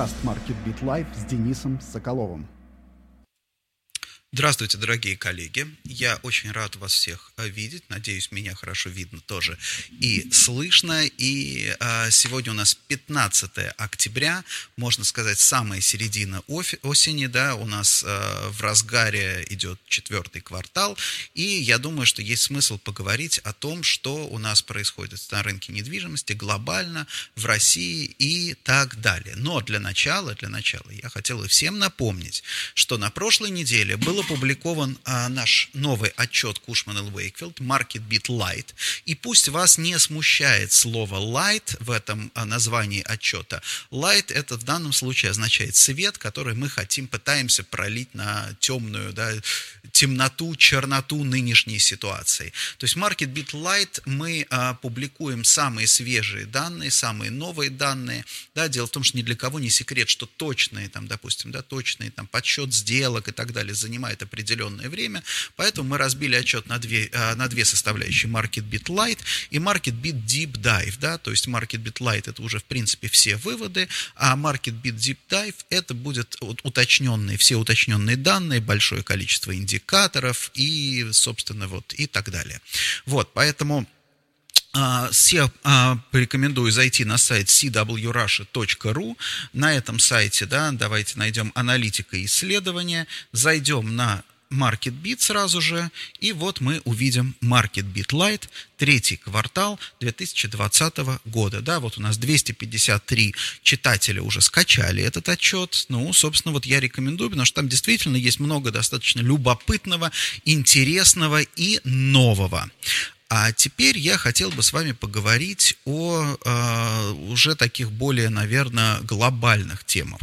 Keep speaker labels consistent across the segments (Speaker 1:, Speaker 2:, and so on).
Speaker 1: Подкаст Market Beat Live с Денисом Соколовым.
Speaker 2: Здравствуйте, дорогие коллеги. Я очень рад вас всех э, видеть. Надеюсь, меня хорошо видно тоже и слышно. И э, сегодня у нас 15 октября, можно сказать, самая середина осени, да, у нас э, в разгаре идет четвертый квартал. И я думаю, что есть смысл поговорить о том, что у нас происходит на рынке недвижимости глобально, в России и так далее. Но для начала, для начала я хотел всем напомнить, что на прошлой неделе было был опубликован а, наш новый отчет Кушман и Wakefield Market Beat Light. И пусть вас не смущает слово light в этом а, названии отчета. Light это в данном случае означает свет, который мы хотим, пытаемся пролить на темную, да, темноту, черноту нынешней ситуации. То есть Market Beat Light мы а, публикуем самые свежие данные, самые новые данные. Да, дело в том, что ни для кого не секрет, что точные, там, допустим, да, точные там, подсчет сделок и так далее занимают занимает определенное время, поэтому мы разбили отчет на две, а, на две составляющие, Market Bit Light и Market Bit Deep Dive, да, то есть Market Bit Light это уже в принципе все выводы, а Market Bit Deep Dive это будет уточненные, все уточненные данные, большое количество индикаторов и, собственно, вот и так далее. Вот, поэтому все а, порекомендую зайти на сайт cwrussia.ru. На этом сайте, да, давайте найдем аналитика и исследования, зайдем на MarketBit сразу же, и вот мы увидим MarketBit Lite, третий квартал 2020 года. Да, вот у нас 253 читателя уже скачали этот отчет. Ну, собственно, вот я рекомендую, потому что там действительно есть много достаточно любопытного, интересного и нового. А теперь я хотел бы с вами поговорить о э, уже таких более, наверное, глобальных темах.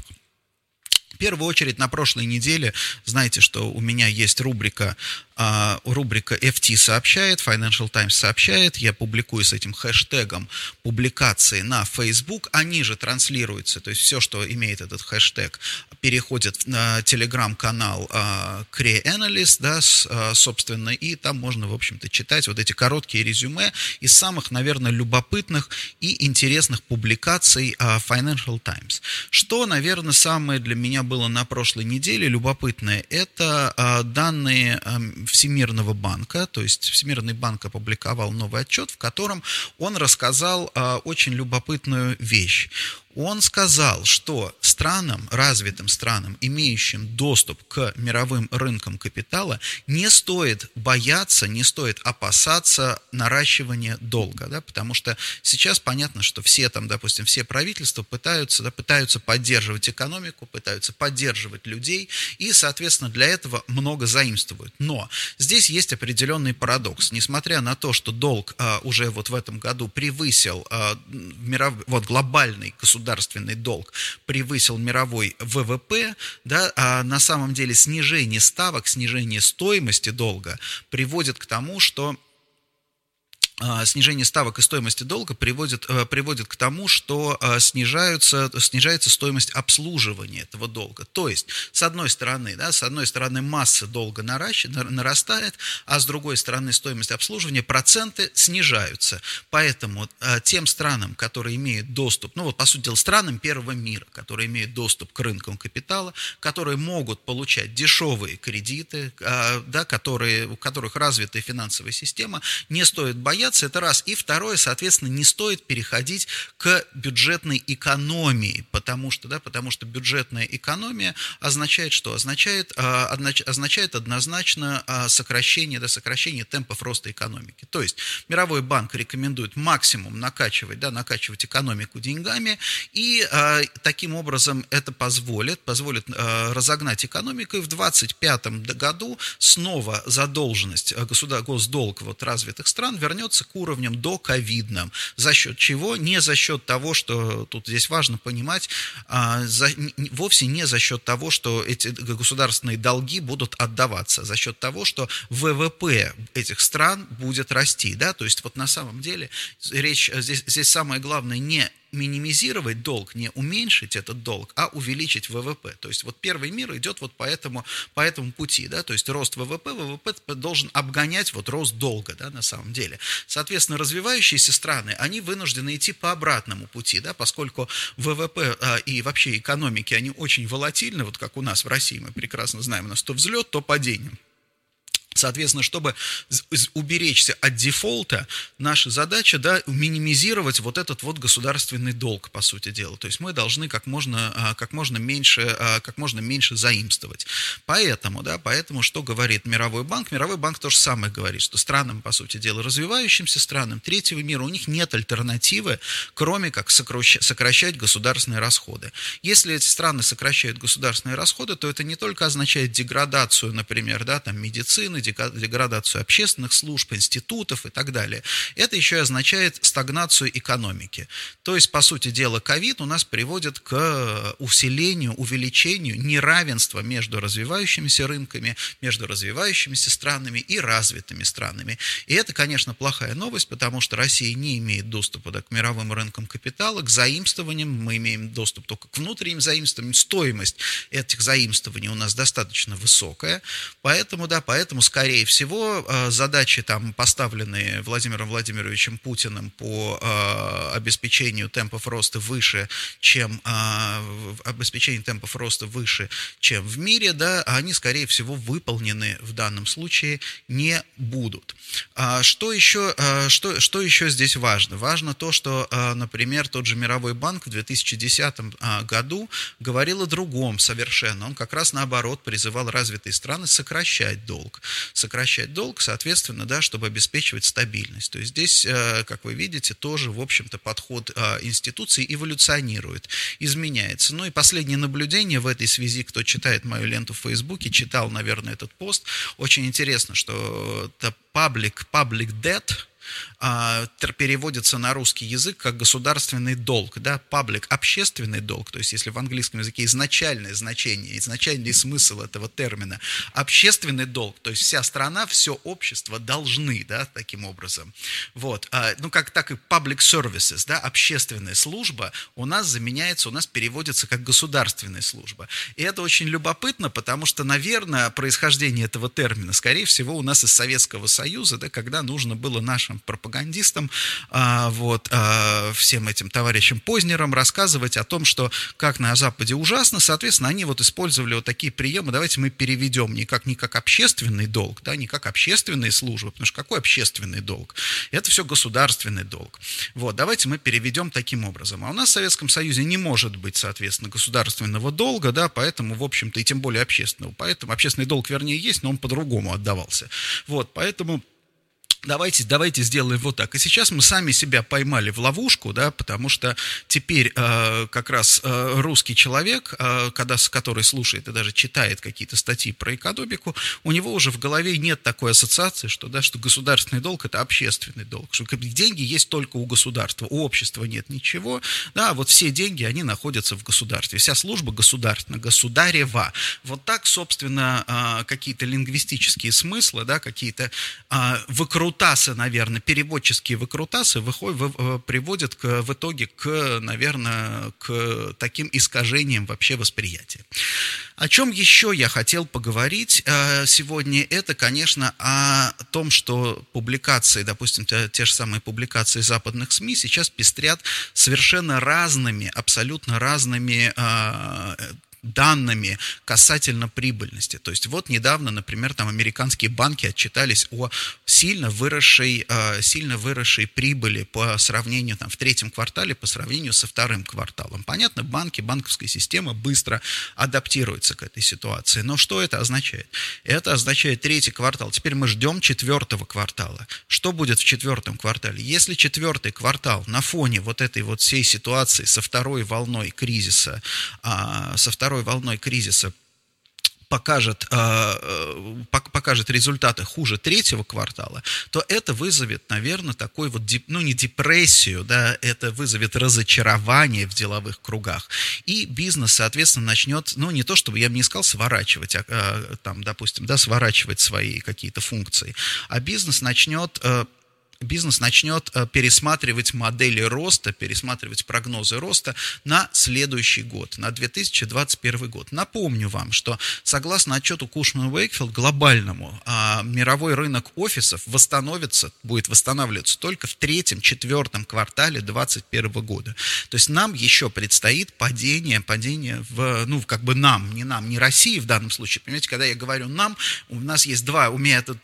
Speaker 2: В первую очередь, на прошлой неделе, знаете, что у меня есть рубрика а, рубрика FT сообщает, Financial Times сообщает, я публикую с этим хэштегом публикации на Facebook, они же транслируются, то есть все, что имеет этот хэштег, переходит на телеграм-канал а, Analyst, да, а, собственно, и там можно, в общем-то, читать вот эти короткие резюме из самых, наверное, любопытных и интересных публикаций Financial Times. Что, наверное, самое для меня было на прошлой неделе любопытное, это данные Всемирного банка, то есть Всемирный банк опубликовал новый отчет, в котором он рассказал а, очень любопытную вещь он сказал, что странам, развитым странам, имеющим доступ к мировым рынкам капитала, не стоит бояться, не стоит опасаться наращивания долга, да, потому что сейчас понятно, что все там, допустим, все правительства пытаются, да, пытаются поддерживать экономику, пытаются поддерживать людей, и, соответственно, для этого много заимствуют. Но здесь есть определенный парадокс. Несмотря на то, что долг а, уже вот в этом году превысил а, миров, вот, глобальный государственный государственный долг превысил мировой ВВП, да, а на самом деле снижение ставок, снижение стоимости долга приводит к тому, что снижение ставок и стоимости долга приводит, э, приводит к тому, что э, снижаются, снижается стоимость обслуживания этого долга. То есть, с одной стороны, да, с одной стороны масса долга нарастает, а с другой стороны стоимость обслуживания, проценты снижаются. Поэтому э, тем странам, которые имеют доступ, ну вот по сути дела странам первого мира, которые имеют доступ к рынкам капитала, которые могут получать дешевые кредиты, да, которые, у которых развитая финансовая система, не стоит бояться, бояться, это раз. И второе, соответственно, не стоит переходить к бюджетной экономии, потому что, да, потому что бюджетная экономия означает что? Означает, а, означает однозначно а, сокращение, да, сокращение темпов роста экономики. То есть Мировой банк рекомендует максимум накачивать, да, накачивать экономику деньгами, и а, таким образом это позволит, позволит разогнать экономику, и в 2025 году снова задолженность государ, госдолг вот развитых стран вернется вернуться к уровням до ковидным. За счет чего? Не за счет того, что тут здесь важно понимать, а, за, вовсе не за счет того, что эти государственные долги будут отдаваться, за счет того, что ВВП этих стран будет расти. Да? То есть вот на самом деле речь здесь, здесь самое главное не минимизировать долг, не уменьшить этот долг, а увеличить ВВП. То есть вот первый мир идет вот по этому, по этому пути, да, то есть рост ВВП, ВВП должен обгонять вот рост долга, да, на самом деле. Соответственно, развивающиеся страны, они вынуждены идти по обратному пути, да, поскольку ВВП а, и вообще экономики, они очень волатильны, вот как у нас в России, мы прекрасно знаем, у нас то взлет, то падение. Соответственно, чтобы уберечься от дефолта, наша задача, да, минимизировать вот этот вот государственный долг, по сути дела. То есть мы должны как можно, а, как можно меньше, а, как можно меньше заимствовать. Поэтому, да, поэтому что говорит Мировой банк? Мировой банк то же самое говорит, что странам, по сути дела, развивающимся странам третьего мира, у них нет альтернативы, кроме как сокращать государственные расходы. Если эти страны сокращают государственные расходы, то это не только означает деградацию, например, да, там, медицины, деградацию общественных служб, институтов и так далее. Это еще и означает стагнацию экономики. То есть, по сути дела, ковид у нас приводит к усилению, увеличению неравенства между развивающимися рынками, между развивающимися странами и развитыми странами. И это, конечно, плохая новость, потому что Россия не имеет доступа да, к мировым рынкам капитала, к заимствованиям. Мы имеем доступ только к внутренним заимствованиям. Стоимость этих заимствований у нас достаточно высокая. Поэтому, да, поэтому, скорее всего, э, задачи, там, поставленные Владимиром Владимировичем Путиным по э, обеспечению темпов роста выше, чем э, обеспечению темпов роста выше, чем в мире, да, они, скорее всего, выполнены в данном случае не будут. А что еще, что, что еще здесь важно? Важно то, что, например, тот же Мировой банк в 2010 году говорил о другом совершенно. Он как раз наоборот призывал развитые страны сокращать долг сокращать долг, соответственно, да, чтобы обеспечивать стабильность. То есть здесь, э, как вы видите, тоже, в общем-то, подход э, институции эволюционирует, изменяется. Ну и последнее наблюдение в этой связи, кто читает мою ленту в Фейсбуке, читал, наверное, этот пост, очень интересно, что это public, public debt, переводится на русский язык как государственный долг, да, паблик, общественный долг, то есть если в английском языке изначальное значение, изначальный смысл этого термина, общественный долг, то есть вся страна, все общество должны, да, таким образом. Вот, а, ну как так и public services, да, общественная служба у нас заменяется, у нас переводится как государственная служба. И это очень любопытно, потому что, наверное, происхождение этого термина, скорее всего, у нас из Советского Союза, да, когда нужно было нашим пропагандистам, а, вот, а, всем этим товарищам Познерам рассказывать о том, что как на Западе ужасно, соответственно, они вот использовали вот такие приемы, давайте мы переведем не как, не как общественный долг, да, не как общественные службы, потому что какой общественный долг? Это все государственный долг. Вот, давайте мы переведем таким образом. А у нас в Советском Союзе не может быть, соответственно, государственного долга, да, поэтому, в общем-то, и тем более общественного. Поэтому общественный долг, вернее, есть, но он по-другому отдавался. Вот, поэтому давайте, давайте сделаем вот так. И сейчас мы сами себя поймали в ловушку, да, потому что теперь э, как раз э, русский человек, э, когда, который слушает и даже читает какие-то статьи про экономику, у него уже в голове нет такой ассоциации, что, да, что государственный долг – это общественный долг, что деньги есть только у государства, у общества нет ничего, да, вот все деньги, они находятся в государстве, вся служба государственная, государева. Вот так, собственно, э, какие-то лингвистические смыслы, да, какие-то э, выкрутасы выкрутасы, наверное, переводческие выкрутасы выходят, вы, э, приводят к, в итоге к, наверное, к таким искажениям вообще восприятия. О чем еще я хотел поговорить э, сегодня, это, конечно, о том, что публикации, допустим, те, те же самые публикации западных СМИ сейчас пестрят совершенно разными, абсолютно разными э, данными касательно прибыльности. То есть вот недавно, например, там американские банки отчитались о сильно выросшей, э, сильно выросшей прибыли по сравнению там, в третьем квартале по сравнению со вторым кварталом. Понятно, банки, банковская система быстро адаптируется к этой ситуации. Но что это означает? Это означает третий квартал. Теперь мы ждем четвертого квартала. Что будет в четвертом квартале? Если четвертый квартал на фоне вот этой вот всей ситуации со второй волной кризиса, а, со второй второй волной кризиса покажет, а, э, покажет результаты хуже третьего квартала, то это вызовет, наверное, такой вот, ну не депрессию, да, это вызовет разочарование в деловых кругах. И бизнес, соответственно, начнет, ну не то чтобы, я бы не сказал сворачивать, а, а там, допустим, да, сворачивать свои какие-то функции, а бизнес начнет э, бизнес начнет э, пересматривать модели роста, пересматривать прогнозы роста на следующий год, на 2021 год. Напомню вам, что согласно отчету Кушман Уэйкфилд глобальному, а, мировой рынок офисов восстановится, будет восстанавливаться только в третьем, четвертом квартале 2021 года. То есть нам еще предстоит падение, падение в, ну, как бы нам, не нам, не России в данном случае. Понимаете, когда я говорю нам, у нас есть два, у меня это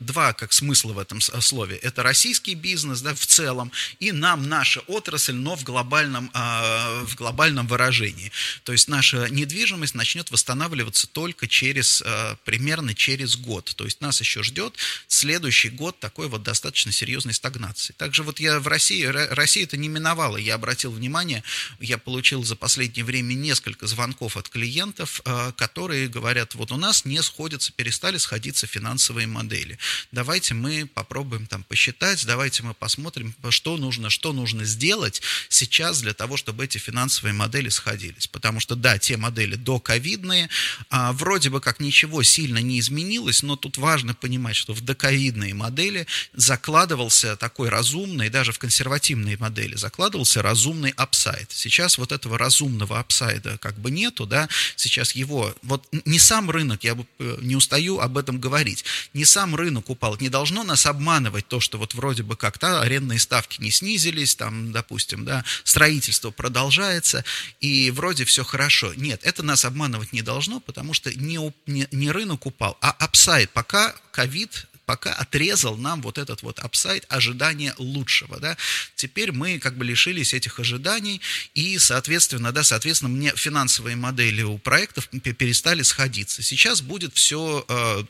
Speaker 2: два как смысла в этом слове. Это Россия российский бизнес да, в целом, и нам наша отрасль, но в глобальном, э, в глобальном выражении. То есть наша недвижимость начнет восстанавливаться только через, э, примерно через год. То есть нас еще ждет следующий год такой вот достаточно серьезной стагнации. Также вот я в России, Россия это не миновала, я обратил внимание, я получил за последнее время несколько звонков от клиентов, э, которые говорят, вот у нас не сходятся, перестали сходиться финансовые модели. Давайте мы попробуем там посчитать, читать, давайте мы посмотрим, что нужно, что нужно сделать сейчас для того, чтобы эти финансовые модели сходились. Потому что, да, те модели доковидные, а, вроде бы как ничего сильно не изменилось, но тут важно понимать, что в доковидные модели закладывался такой разумный, даже в консервативные модели закладывался разумный upside. Сейчас вот этого разумного upside а как бы нету, да, сейчас его, вот не сам рынок, я э, не устаю об этом говорить, не сам рынок упал, не должно нас обманывать то, что вот вроде бы как-то арендные ставки не снизились, там, допустим, да, строительство продолжается, и вроде все хорошо. Нет, это нас обманывать не должно, потому что не, не, не рынок упал, а upside. Пока ковид пока отрезал нам вот этот вот upside ожидания лучшего, да. Теперь мы как бы лишились этих ожиданий, и, соответственно, да, соответственно, мне финансовые модели у проектов перестали сходиться. Сейчас будет все э,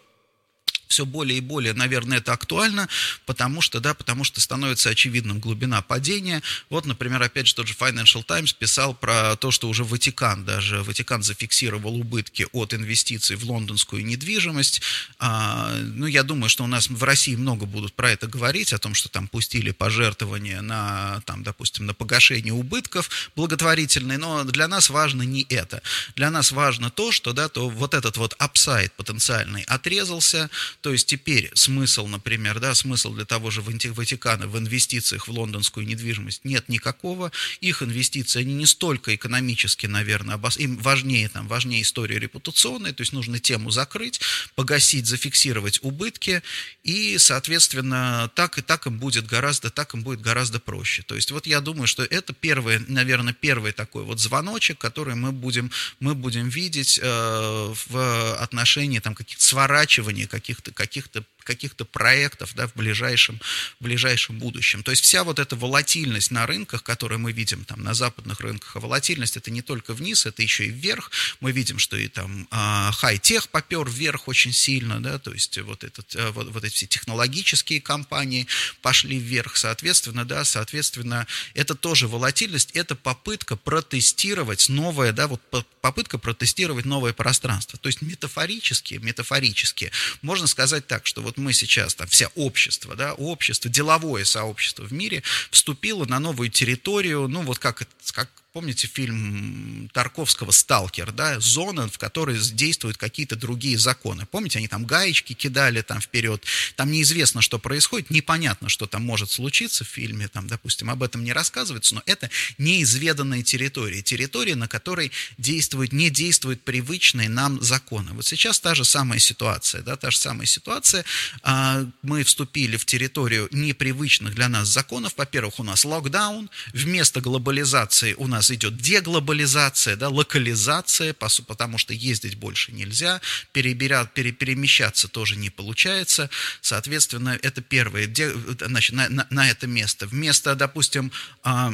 Speaker 2: все более и более, наверное, это актуально, потому что, да, потому что становится очевидным глубина падения. Вот, например, опять же, тот же Financial Times писал про то, что уже Ватикан, даже Ватикан зафиксировал убытки от инвестиций в лондонскую недвижимость. А, ну, я думаю, что у нас в России много будут про это говорить, о том, что там пустили пожертвования на, там, допустим, на погашение убытков благотворительные, но для нас важно не это. Для нас важно то, что, да, то вот этот вот апсайд потенциальный отрезался, то есть теперь смысл, например, да, смысл для того же Ватикана в инвестициях в лондонскую недвижимость нет никакого. Их инвестиции, они не столько экономически, наверное, обос... им важнее, там, важнее история репутационная, то есть нужно тему закрыть, погасить, зафиксировать убытки, и, соответственно, так и так им будет гораздо, так им будет гораздо проще. То есть вот я думаю, что это первый, наверное, первый такой вот звоночек, который мы будем, мы будем видеть э, в отношении там каких-то сворачивания каких-то каких-то каких-то проектов да, в, ближайшем, в ближайшем будущем. То есть вся вот эта волатильность на рынках, которую мы видим там на западных рынках, а волатильность это не только вниз, это еще и вверх. Мы видим, что и там а, хай-тех попер вверх очень сильно, да, то есть вот, этот, а, вот, вот эти все технологические компании пошли вверх, соответственно, да, соответственно, это тоже волатильность, это попытка протестировать новое, да, вот попытка протестировать новое пространство. То есть метафорически, метафорически можно сказать так, что вот мы сейчас, там, вся общество, да, общество, деловое сообщество в мире вступило на новую территорию, ну, вот как, как помните фильм Тарковского «Сталкер», да, зона, в которой действуют какие-то другие законы. Помните, они там гаечки кидали там вперед, там неизвестно, что происходит, непонятно, что там может случиться в фильме, там, допустим, об этом не рассказывается, но это неизведанная территория, территория, на которой действуют, не действуют привычные нам законы. Вот сейчас та же самая ситуация, да, та же самая ситуация, а, мы вступили в территорию непривычных для нас законов, во-первых, у нас локдаун, вместо глобализации у нас идет деглобализация, да, локализация, потому что ездить больше нельзя, перебирать, пере, перемещаться тоже не получается. Соответственно, это первое, значит, на, на, на это место. Вместо, допустим, а,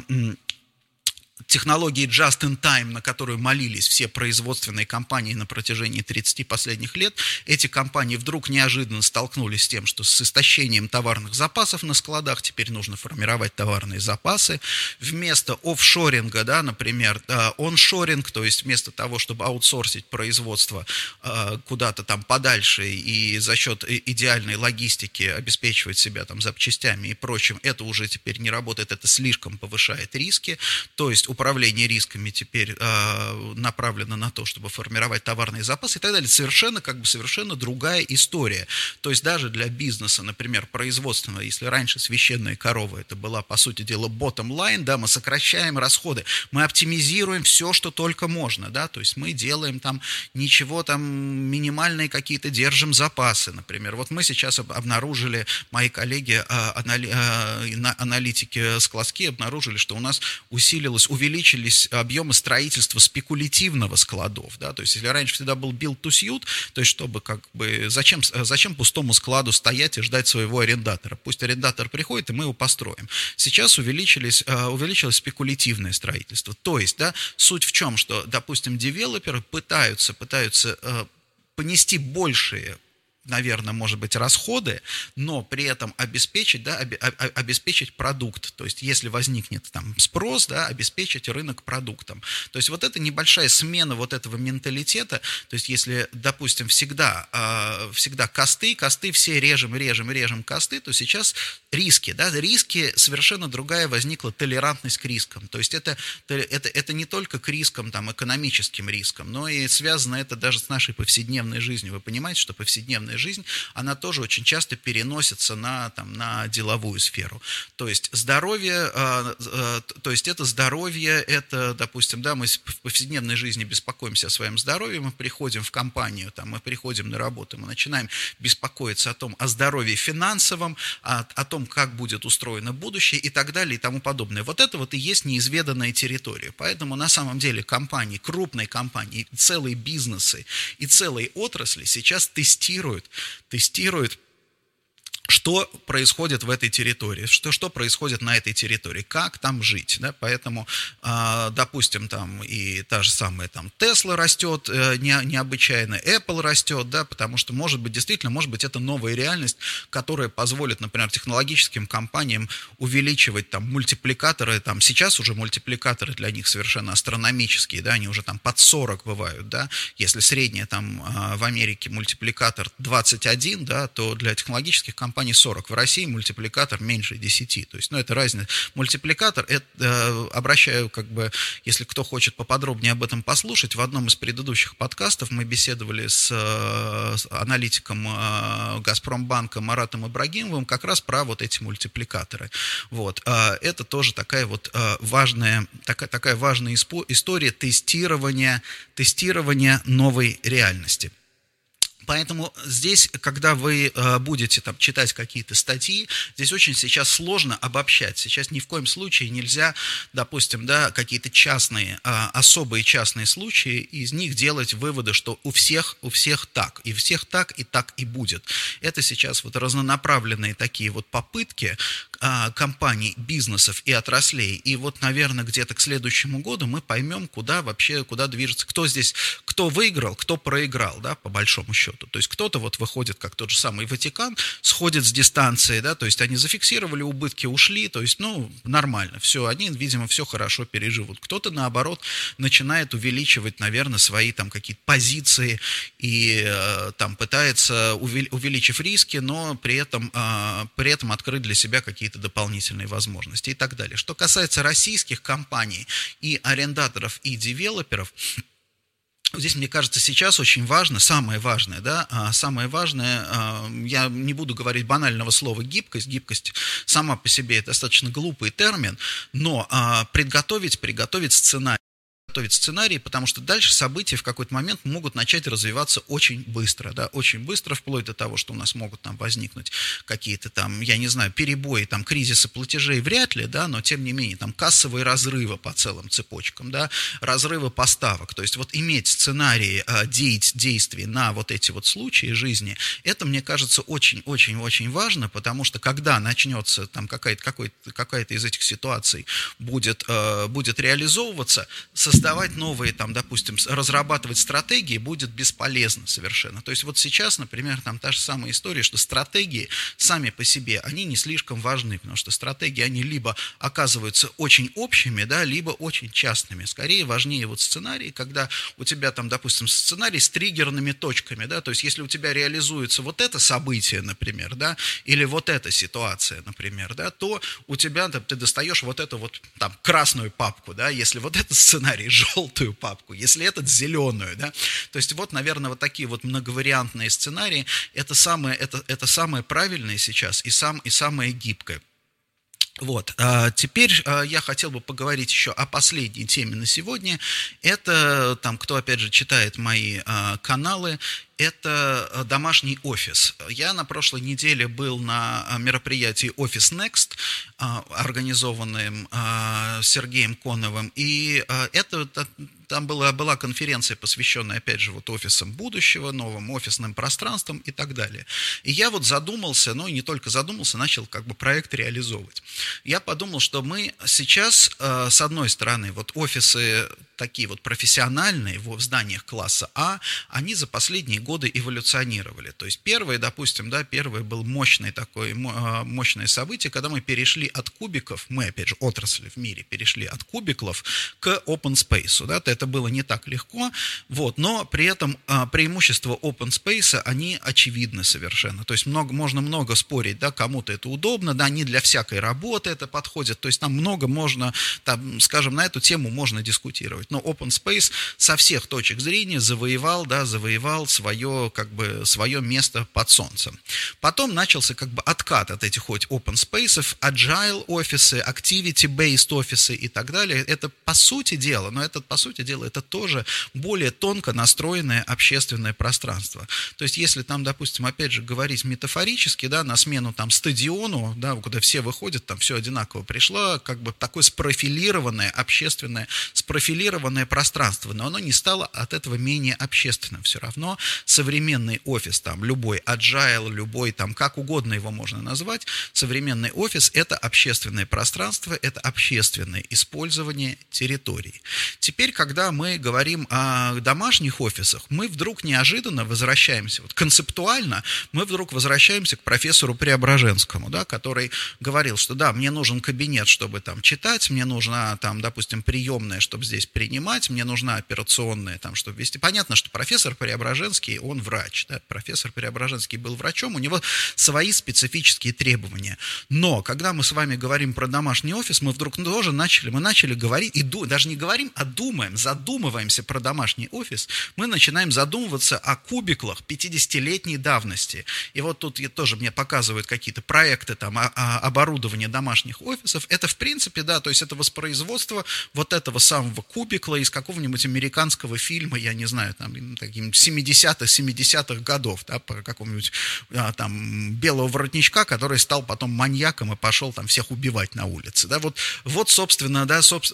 Speaker 2: технологии just-in-time, на которую молились все производственные компании на протяжении 30 последних лет, эти компании вдруг неожиданно столкнулись с тем, что с истощением товарных запасов на складах теперь нужно формировать товарные запасы. Вместо офшоринга, да, например, оншоринг, то есть вместо того, чтобы аутсорсить производство э, куда-то там подальше и за счет идеальной логистики обеспечивать себя там запчастями и прочим, это уже теперь не работает, это слишком повышает риски. То есть управление рисками теперь э, направлено на то, чтобы формировать товарные запасы и так далее. Совершенно, как бы, совершенно другая история. То есть даже для бизнеса, например, производственного, если раньше священная корова, это была, по сути дела, bottom line, да, мы сокращаем расходы, мы оптимизируем все, что только можно, да, то есть мы делаем там ничего там минимальные какие-то, держим запасы, например. Вот мы сейчас обнаружили, мои коллеги, а, анали, а, аналитики складские обнаружили, что у нас усилилось, увеличились объемы строительства спекулятивного складов, да, то есть если раньше всегда был build to suit, то есть чтобы как бы, зачем, зачем пустому складу стоять и ждать своего арендатора, пусть арендатор приходит, и мы его построим. Сейчас увеличились, а, увеличилось спекулятивное строительство, то есть, да, суть в чем, что, допустим, девелоперы пытаются, пытаются понести большие наверное, может быть, расходы, но при этом обеспечить, да, обеспечить продукт. То есть, если возникнет там спрос, да, обеспечить рынок продуктом. То есть, вот эта небольшая смена вот этого менталитета, то есть, если, допустим, всегда, а, всегда косты, косты все режем, режем, режем косты, то сейчас риски, да, риски совершенно другая возникла толерантность к рискам. То есть, это, это, это не только к рискам, там, экономическим рискам, но и связано это даже с нашей повседневной жизнью. Вы понимаете, что повседневная личная жизнь, она тоже очень часто переносится на, там, на деловую сферу. То есть здоровье, э, э, то есть это здоровье, это, допустим, да, мы в повседневной жизни беспокоимся о своем здоровье, мы приходим в компанию, там, мы приходим на работу, мы начинаем беспокоиться о том, о здоровье финансовом, о, о том, как будет устроено будущее и так далее и тому подобное. Вот это вот и есть неизведанная территория. Поэтому на самом деле компании, крупные компании, целые бизнесы и целые отрасли сейчас тестируют тестирует, что происходит в этой территории, что, что происходит на этой территории, как там жить. Да? Поэтому, э, допустим, там и та же самая там Tesla растет э, не, необычайно, Apple растет, да, потому что, может быть, действительно, может быть, это новая реальность, которая позволит, например, технологическим компаниям увеличивать там мультипликаторы, там сейчас уже мультипликаторы для них совершенно астрономические, да, они уже там под 40 бывают, да, если средняя там э, в Америке мультипликатор 21, да, то для технологических компаний компаний 40. В России мультипликатор меньше 10. То есть, ну, это разница. Мультипликатор, это, э, обращаю, как бы, если кто хочет поподробнее об этом послушать, в одном из предыдущих подкастов мы беседовали с, э, с аналитиком э, Газпромбанка Маратом Ибрагимовым как раз про вот эти мультипликаторы. Вот. Это тоже такая вот важная, такая, такая важная история тестирования, тестирования новой реальности. Поэтому здесь, когда вы э, будете там, читать какие-то статьи, здесь очень сейчас сложно обобщать. Сейчас ни в коем случае нельзя, допустим, да, какие-то частные, э, особые частные случаи, из них делать выводы, что у всех, у всех так, и всех так, и так и будет. Это сейчас вот разнонаправленные такие вот попытки э, компаний, бизнесов и отраслей. И вот, наверное, где-то к следующему году мы поймем, куда вообще, куда движется, кто здесь, кто выиграл, кто проиграл, да, по большому счету счету. То есть кто-то вот выходит, как тот же самый Ватикан, сходит с дистанции, да, то есть они зафиксировали убытки, ушли, то есть, ну, нормально, все, они, видимо, все хорошо переживут. Кто-то, наоборот, начинает увеличивать, наверное, свои там какие-то позиции и э, там пытается, увеличив риски, но при этом, э, при этом открыть для себя какие-то дополнительные возможности и так далее. Что касается российских компаний и арендаторов, и девелоперов, Здесь, мне кажется, сейчас очень важно, самое важное, да, а, самое важное, а, я не буду говорить банального слова гибкость, гибкость сама по себе достаточно глупый термин, но а, приготовить, приготовить сценарий готовить сценарий, потому что дальше события в какой-то момент могут начать развиваться очень быстро, да, очень быстро, вплоть до того, что у нас могут там возникнуть какие-то там, я не знаю, перебои, там, кризисы платежей вряд ли, да, но тем не менее, там, кассовые разрывы по целым цепочкам, да, разрывы поставок, то есть вот иметь сценарии э, действий на вот эти вот случаи жизни, это, мне кажется, очень-очень-очень важно, потому что когда начнется там какая-то какая-то из этих ситуаций будет, э, будет реализовываться, состояние создавать новые, там, допустим, разрабатывать стратегии будет бесполезно совершенно. То есть вот сейчас, например, там та же самая история, что стратегии сами по себе, они не слишком важны, потому что стратегии, они либо оказываются очень общими, да, либо очень частными. Скорее важнее вот сценарий, когда у тебя там, допустим, сценарий с триггерными точками, да, то есть если у тебя реализуется вот это событие, например, да, или вот эта ситуация, например, да, то у тебя там, ты достаешь вот эту вот там красную папку, да, если вот этот сценарий желтую папку, если этот зеленую, да, то есть вот, наверное, вот такие вот многовариантные сценарии, это самое, это, это самое правильное сейчас и, сам, и самое гибкое. Вот, а теперь а, я хотел бы поговорить еще о последней теме на сегодня. Это, там, кто, опять же, читает мои а, каналы, это домашний офис. Я на прошлой неделе был на мероприятии Office Next, организованным Сергеем Коновым, и это там была, была конференция, посвященная, опять же, вот офисам будущего, новым офисным пространствам и так далее. И я вот задумался, ну и не только задумался, начал как бы проект реализовывать. Я подумал, что мы сейчас, с одной стороны, вот офисы такие вот профессиональные в зданиях класса А, они за последние годы эволюционировали. То есть первое, допустим, да, первое был мощное такое, а, мощное событие, когда мы перешли от кубиков, мы, опять же, отрасли в мире, перешли от кубиков к open space. Да, это было не так легко, вот, но при этом а, преимущества open space, они очевидны совершенно. То есть много, можно много спорить, да, кому-то это удобно, да, не для всякой работы это подходит, то есть там много можно, там, скажем, на эту тему можно дискутировать. Но open space со всех точек зрения завоевал, да, завоевал свое, как бы, свое место под солнцем. Потом начался как бы откат от этих хоть open space, agile офисы, activity-based офисы и так далее. Это по сути дела, но это по сути дела, это тоже более тонко настроенное общественное пространство. То есть если там, допустим, опять же говорить метафорически, да, на смену там стадиону, да, куда все выходят, там все одинаково пришло, как бы такое спрофилированное общественное, спрофилированное пространство, но оно не стало от этого менее общественным все равно современный офис, там, любой agile, любой, там, как угодно его можно назвать, современный офис – это общественное пространство, это общественное использование территорий. Теперь, когда мы говорим о домашних офисах, мы вдруг неожиданно возвращаемся, вот концептуально мы вдруг возвращаемся к профессору Преображенскому, да, который говорил, что да, мне нужен кабинет, чтобы там читать, мне нужна там, допустим, приемная, чтобы здесь принимать, мне нужна операционная, там, чтобы вести. Понятно, что профессор Преображенский, он врач, да, профессор Преображенский был врачом, у него свои специфические требования. Но, когда мы с вами говорим про домашний офис, мы вдруг тоже начали, мы начали говорить, и ду, даже не говорим, а думаем, задумываемся про домашний офис, мы начинаем задумываться о кубиклах 50-летней давности. И вот тут тоже мне показывают какие-то проекты там о, о оборудования домашних офисов. Это, в принципе, да, то есть это воспроизводство вот этого самого кубикла из какого-нибудь американского фильма, я не знаю, там, таким 70-х, 70-х годов, да, по какому-нибудь а, там белого воротничка, который стал потом маньяком и пошел там всех убивать на улице. Да, вот, вот собственно, да, соб,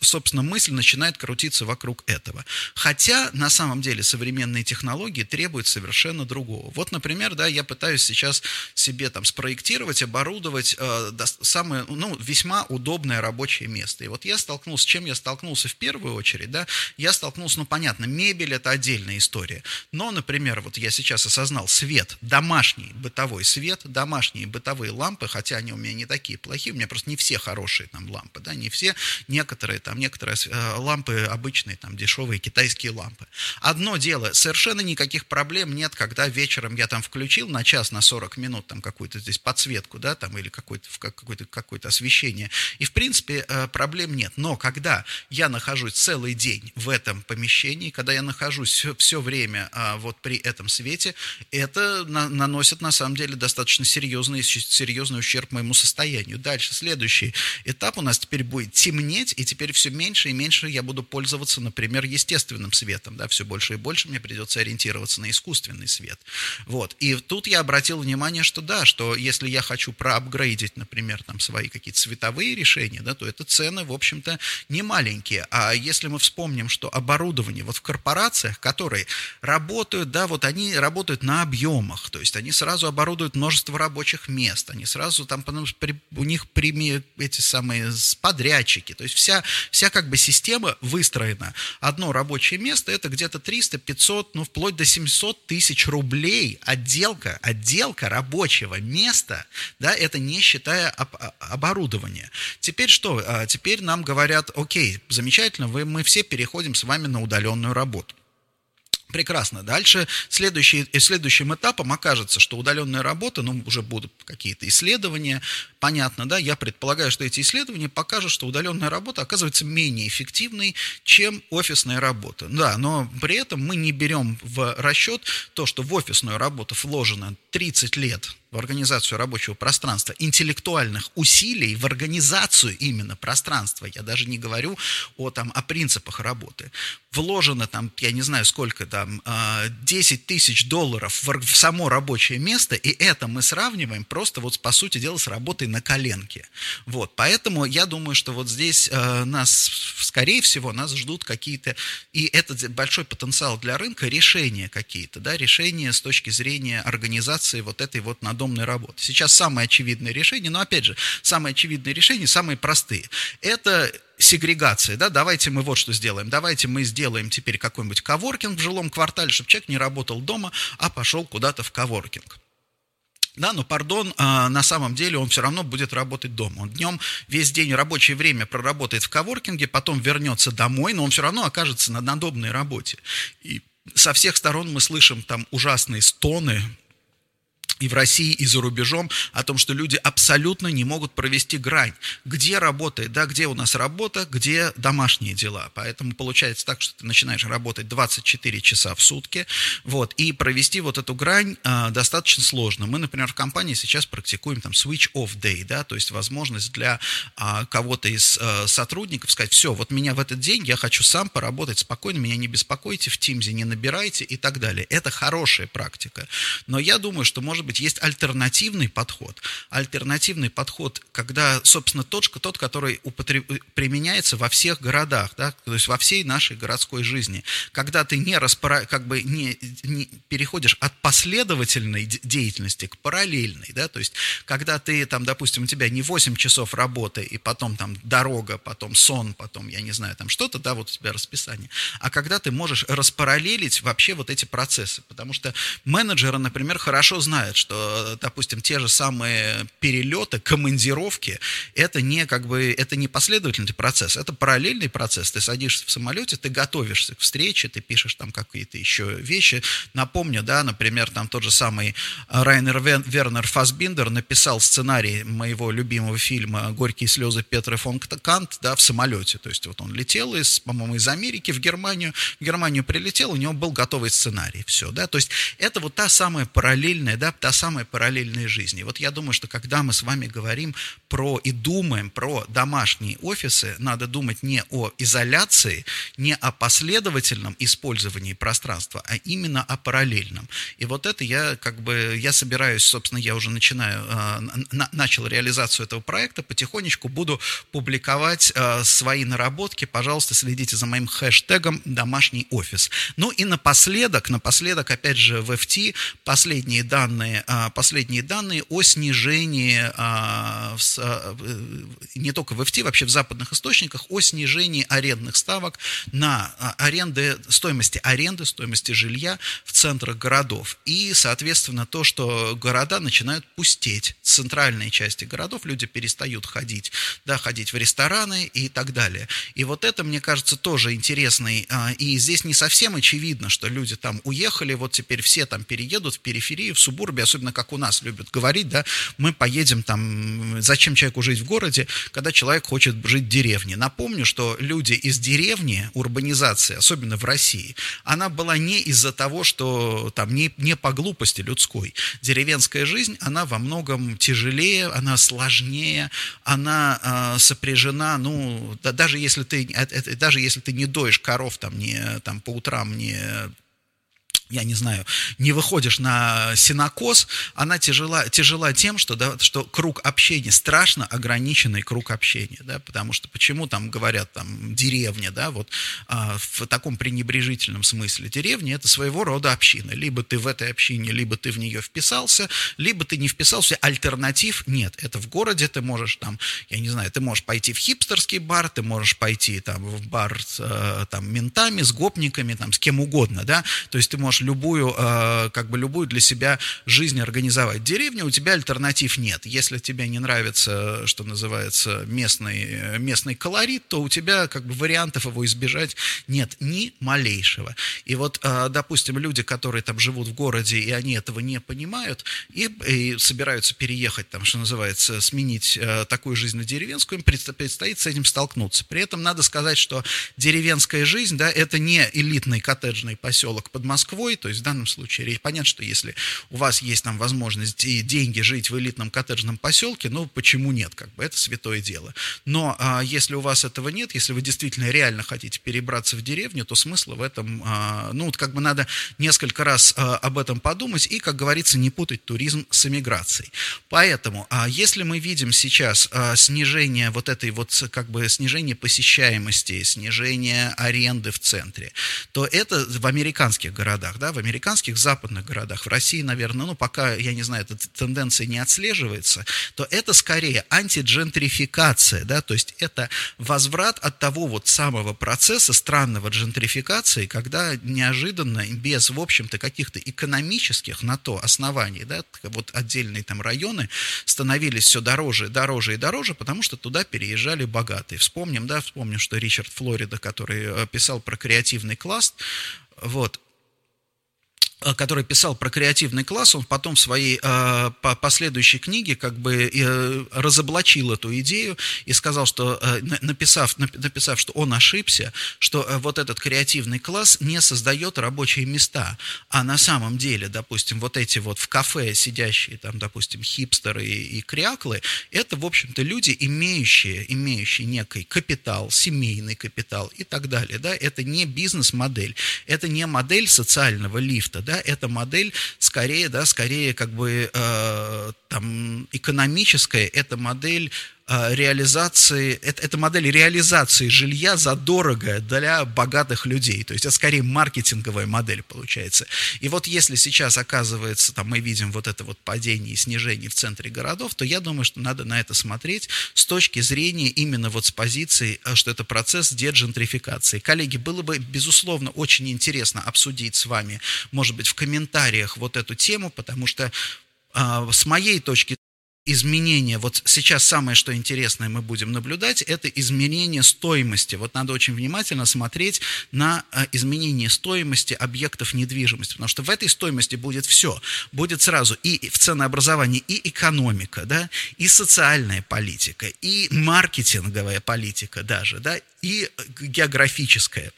Speaker 2: собственно, мысль начинает крутиться вокруг этого. Хотя, на самом деле, современные технологии требуют совершенно другого. Вот, например, да, я пытаюсь сейчас себе там спроектировать, оборудовать э, самое, ну, весьма удобное рабочее место. И вот я столкнулся, с чем я столкнулся в первую очередь, да, я столкнулся, ну, понятно, мебель – это отдельная история. Но, например, вот я сейчас осознал свет, домашний бытовой свет, домашние бытовые лампы, хотя они у меня не такие плохие, у меня просто не все хорошие там лампы, да, не все, некоторые там, некоторые э, лампы обычные, там, дешевые китайские лампы. Одно дело, совершенно никаких проблем нет, когда вечером я там включил на час, на 40 минут там какую-то здесь подсветку, да, там, или какое-то какое какое освещение, и, в принципе, э, проблем нет. Но когда я нахожусь целый день в этом помещении, когда я нахожусь все, все время а, вот при этом свете, это на, наносит на самом деле достаточно серьезный, серьезный ущерб моему состоянию. Дальше, следующий этап у нас теперь будет темнеть, и теперь все меньше и меньше я буду пользоваться, например, естественным светом, да, все больше и больше мне придется ориентироваться на искусственный свет. Вот. И тут я обратил внимание, что да, что если я хочу проапгрейдить, например, там свои какие-то цветовые решения, да, то это цены, в общем-то, не маленькие. А если мы вспомним, что оборудование вот в корпорациях, которые работают, да, вот они работают на объемах, то есть они сразу оборудуют множество рабочих мест, они сразу там, у них прими эти самые подрядчики, то есть вся, вся как бы система выстроена. Одно рабочее место это где-то 300, 500, ну вплоть до 700 тысяч рублей отделка, отделка рабочего места, да, это не считая об, оборудования. Теперь что? А, теперь нам говорят, окей, замечательно, вы, мы все переходим с вами на удаленную работу. Прекрасно. Дальше следующий, следующим этапом окажется, что удаленная работа, ну, уже будут какие-то исследования, понятно, да, я предполагаю, что эти исследования покажут, что удаленная работа оказывается менее эффективной, чем офисная работа. Да, но при этом мы не берем в расчет то, что в офисную работу вложено 30 лет в организацию рабочего пространства, интеллектуальных усилий в организацию именно пространства, я даже не говорю о, там, о принципах работы, вложено там, я не знаю сколько там, 10 а, тысяч долларов в, само рабочее место, и это мы сравниваем просто вот по сути дела с работой на коленке. Вот, поэтому я думаю, что вот здесь э, нас, скорее всего, нас ждут какие-то, и это большой потенциал для рынка, решения какие-то, да, решения с точки зрения организации вот этой вот надо надомной работы. Сейчас самое очевидное решение, но опять же, самые очевидные решения, самые простые. Это сегрегация, да, давайте мы вот что сделаем, давайте мы сделаем теперь какой-нибудь коворкинг в жилом квартале, чтобы человек не работал дома, а пошел куда-то в коворкинг. Да, но, пардон, а, на самом деле он все равно будет работать дома. Он днем весь день рабочее время проработает в коворкинге, потом вернется домой, но он все равно окажется на надобной работе. И со всех сторон мы слышим там ужасные стоны, и в России, и за рубежом, о том, что люди абсолютно не могут провести грань. Где работает, да, где у нас работа, где домашние дела. Поэтому получается так, что ты начинаешь работать 24 часа в сутки, вот, и провести вот эту грань э, достаточно сложно. Мы, например, в компании сейчас практикуем там switch-off day, да, то есть возможность для э, кого-то из э, сотрудников сказать, все, вот меня в этот день, я хочу сам поработать спокойно, меня не беспокойте, в Teams не набирайте и так далее. Это хорошая практика. Но я думаю, что, может быть, быть, есть альтернативный подход. Альтернативный подход, когда, собственно, тот, тот который употреб... применяется во всех городах, да, то есть во всей нашей городской жизни. Когда ты не, распора... как бы не, не переходишь от последовательной деятельности к параллельной, да, то есть когда ты, там, допустим, у тебя не 8 часов работы, и потом там дорога, потом сон, потом, я не знаю, там что-то, да, вот у тебя расписание, а когда ты можешь распараллелить вообще вот эти процессы, потому что менеджеры, например, хорошо знают, что, допустим, те же самые перелеты, командировки, это не как бы, это не последовательный процесс, это параллельный процесс. Ты садишься в самолете, ты готовишься к встрече, ты пишешь там какие-то еще вещи. Напомню, да, например, там тот же самый Райнер Вернер Фасбиндер написал сценарий моего любимого фильма «Горькие слезы Петра фон Кант», да, в самолете. То есть вот он летел из, по-моему, из Америки в Германию, в Германию прилетел, у него был готовый сценарий, все, да, то есть это вот та самая параллельная, да, та самая параллельная жизнь. И вот я думаю, что когда мы с вами говорим про и думаем про домашние офисы, надо думать не о изоляции, не о последовательном использовании пространства, а именно о параллельном. И вот это я как бы, я собираюсь, собственно, я уже начинаю, э, на, начал реализацию этого проекта, потихонечку буду публиковать э, свои наработки. Пожалуйста, следите за моим хэштегом «домашний офис». Ну и напоследок, напоследок, опять же, в FT последние данные а, последние данные о снижении, а, а, не только в FT, вообще в западных источниках, о снижении арендных ставок на аренды, стоимости аренды, стоимости жилья в центрах городов. И, соответственно, то, что города начинают пустеть, центральные части городов, люди перестают ходить, да, ходить в рестораны и так далее. И вот это, мне кажется, тоже интересный, и здесь не совсем очевидно, что люди там уехали, вот теперь все там переедут в периферию, в субурбе, особенно как у нас любят говорить, да, мы поедем там, зачем человеку жить в городе, когда человек хочет жить в деревне. Напомню, что люди из деревни, урбанизация, особенно в России, она была не из-за того, что там не, не по глупости людской. Деревенская жизнь, она во многом тяжелее, она сложнее, она э, сопряжена, ну, да, даже если ты, э, э, даже если ты не доешь коров там, не, там по утрам не я не знаю, не выходишь на синокос, она тяжела, тяжела тем, что, да, что круг общения, страшно ограниченный круг общения, да, потому что почему там говорят там деревня, да, вот а, в таком пренебрежительном смысле деревня это своего рода община, либо ты в этой общине, либо ты в нее вписался, либо ты не вписался, альтернатив нет, это в городе ты можешь там, я не знаю, ты можешь пойти в хипстерский бар, ты можешь пойти там в бар с э, там ментами, с гопниками, там с кем угодно, да, то есть ты можешь любую, э, как бы любую для себя жизнь организовать. Деревня, у тебя альтернатив нет. Если тебе не нравится, что называется, местный, местный колорит, то у тебя как бы вариантов его избежать нет ни малейшего. И вот, э, допустим, люди, которые там живут в городе, и они этого не понимают, и, и собираются переехать, там, что называется, сменить э, такую жизнь на деревенскую, им предстоит с этим столкнуться. При этом надо сказать, что деревенская жизнь, да, это не элитный коттеджный поселок под Москвой, то есть в данном случае речь, понятно, что если у вас есть там возможность и деньги жить в элитном коттеджном поселке, ну, почему нет, как бы, это святое дело. Но а, если у вас этого нет, если вы действительно реально хотите перебраться в деревню, то смысла в этом, а, ну, вот как бы надо несколько раз а, об этом подумать и, как говорится, не путать туризм с эмиграцией. Поэтому, а, если мы видим сейчас а, снижение вот этой вот, как бы, снижение посещаемости, снижение аренды в центре, то это в американских городах, да, в американских западных городах, в России, наверное, ну, пока, я не знаю, эта тенденция не отслеживается, то это скорее антиджентрификация, да, то есть это возврат от того вот самого процесса странного джентрификации, когда неожиданно, без, в общем-то, каких-то экономических на то оснований, да, вот отдельные там районы становились все дороже, дороже и дороже, потому что туда переезжали богатые. Вспомним, да, вспомним, что Ричард Флорида, который э, писал про креативный класс, вот, который писал про креативный класс, он потом в своей э, последующей книге как бы э, разоблачил эту идею и сказал, что э, написав, написав, что он ошибся, что э, вот этот креативный класс не создает рабочие места, а на самом деле, допустим, вот эти вот в кафе сидящие там, допустим, хипстеры и, и кряклы, это, в общем-то, люди, имеющие, имеющие некий капитал, семейный капитал и так далее, да, это не бизнес-модель, это не модель социального лифта, да, да, эта модель скорее, да, скорее как бы э, там экономическая, это модель реализации, это, это модель реализации жилья задорого для богатых людей. То есть это скорее маркетинговая модель получается. И вот если сейчас оказывается, там мы видим вот это вот падение и снижение в центре городов, то я думаю, что надо на это смотреть с точки зрения именно вот с позиции, э, что это процесс деджентрификации. Коллеги, было бы, безусловно, очень интересно обсудить с вами, может быть, в комментариях вот эту тему, потому что а, с моей точки изменения, вот сейчас самое, что интересное мы будем наблюдать, это изменение стоимости. Вот надо очень внимательно смотреть на а, изменение стоимости объектов недвижимости, потому что в этой стоимости будет все. Будет сразу и в ценообразовании и экономика, да, и социальная политика, и маркетинговая политика даже, да, и географическая,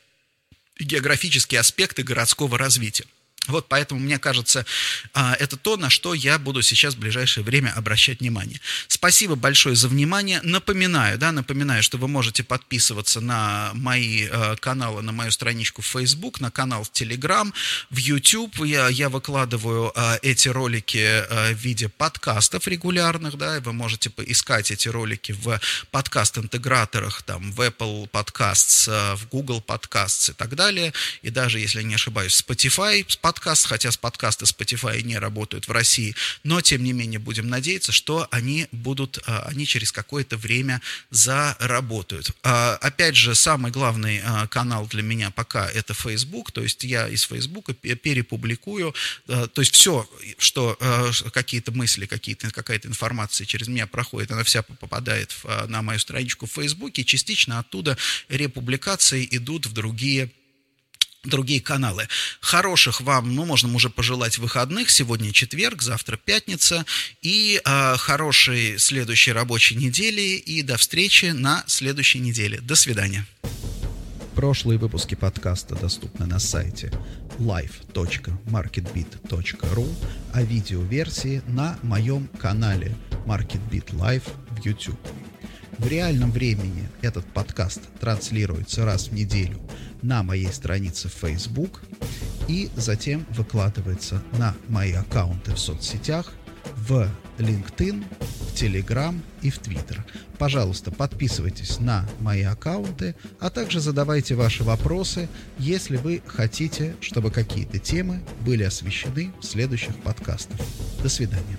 Speaker 2: географические аспекты городского развития. Вот поэтому, мне кажется, а, это то, на что я буду сейчас в ближайшее время обращать внимание. Спасибо большое за внимание. Напоминаю, да, напоминаю, что вы можете подписываться на мои а, каналы, на мою страничку в Facebook, на канал в Telegram, в YouTube. Я, я выкладываю а, эти ролики в виде подкастов регулярных, да, и вы можете поискать эти ролики в подкаст-интеграторах, там, в Apple Podcasts, в Google Podcasts и так далее. И даже, если не ошибаюсь, Spotify, подкаст, хотя с подкасты Spotify не работают в России, но тем не менее будем надеяться, что они будут, а, они через какое-то время заработают. А, опять же, самый главный а, канал для меня пока это Facebook, то есть я из Facebook перепубликую, то есть все, что какие-то мысли, какие-то, какая-то информация через меня проходит, она вся попадает на мою страничку в Facebook, и частично оттуда републикации идут в другие другие каналы. Хороших вам, ну, можно уже пожелать выходных. Сегодня четверг, завтра пятница. И э, хорошей следующей рабочей недели. И до встречи на следующей неделе. До свидания.
Speaker 1: Прошлые выпуски подкаста доступны на сайте live.marketbit.ru, а видеоверсии на моем канале MarketBit Live в YouTube. В реальном времени этот подкаст транслируется раз в неделю на моей странице в Facebook и затем выкладывается на мои аккаунты в соцсетях, в LinkedIn, в Telegram и в Twitter. Пожалуйста, подписывайтесь на мои аккаунты, а также задавайте ваши вопросы, если вы хотите, чтобы какие-то темы были освещены в следующих подкастах. До свидания.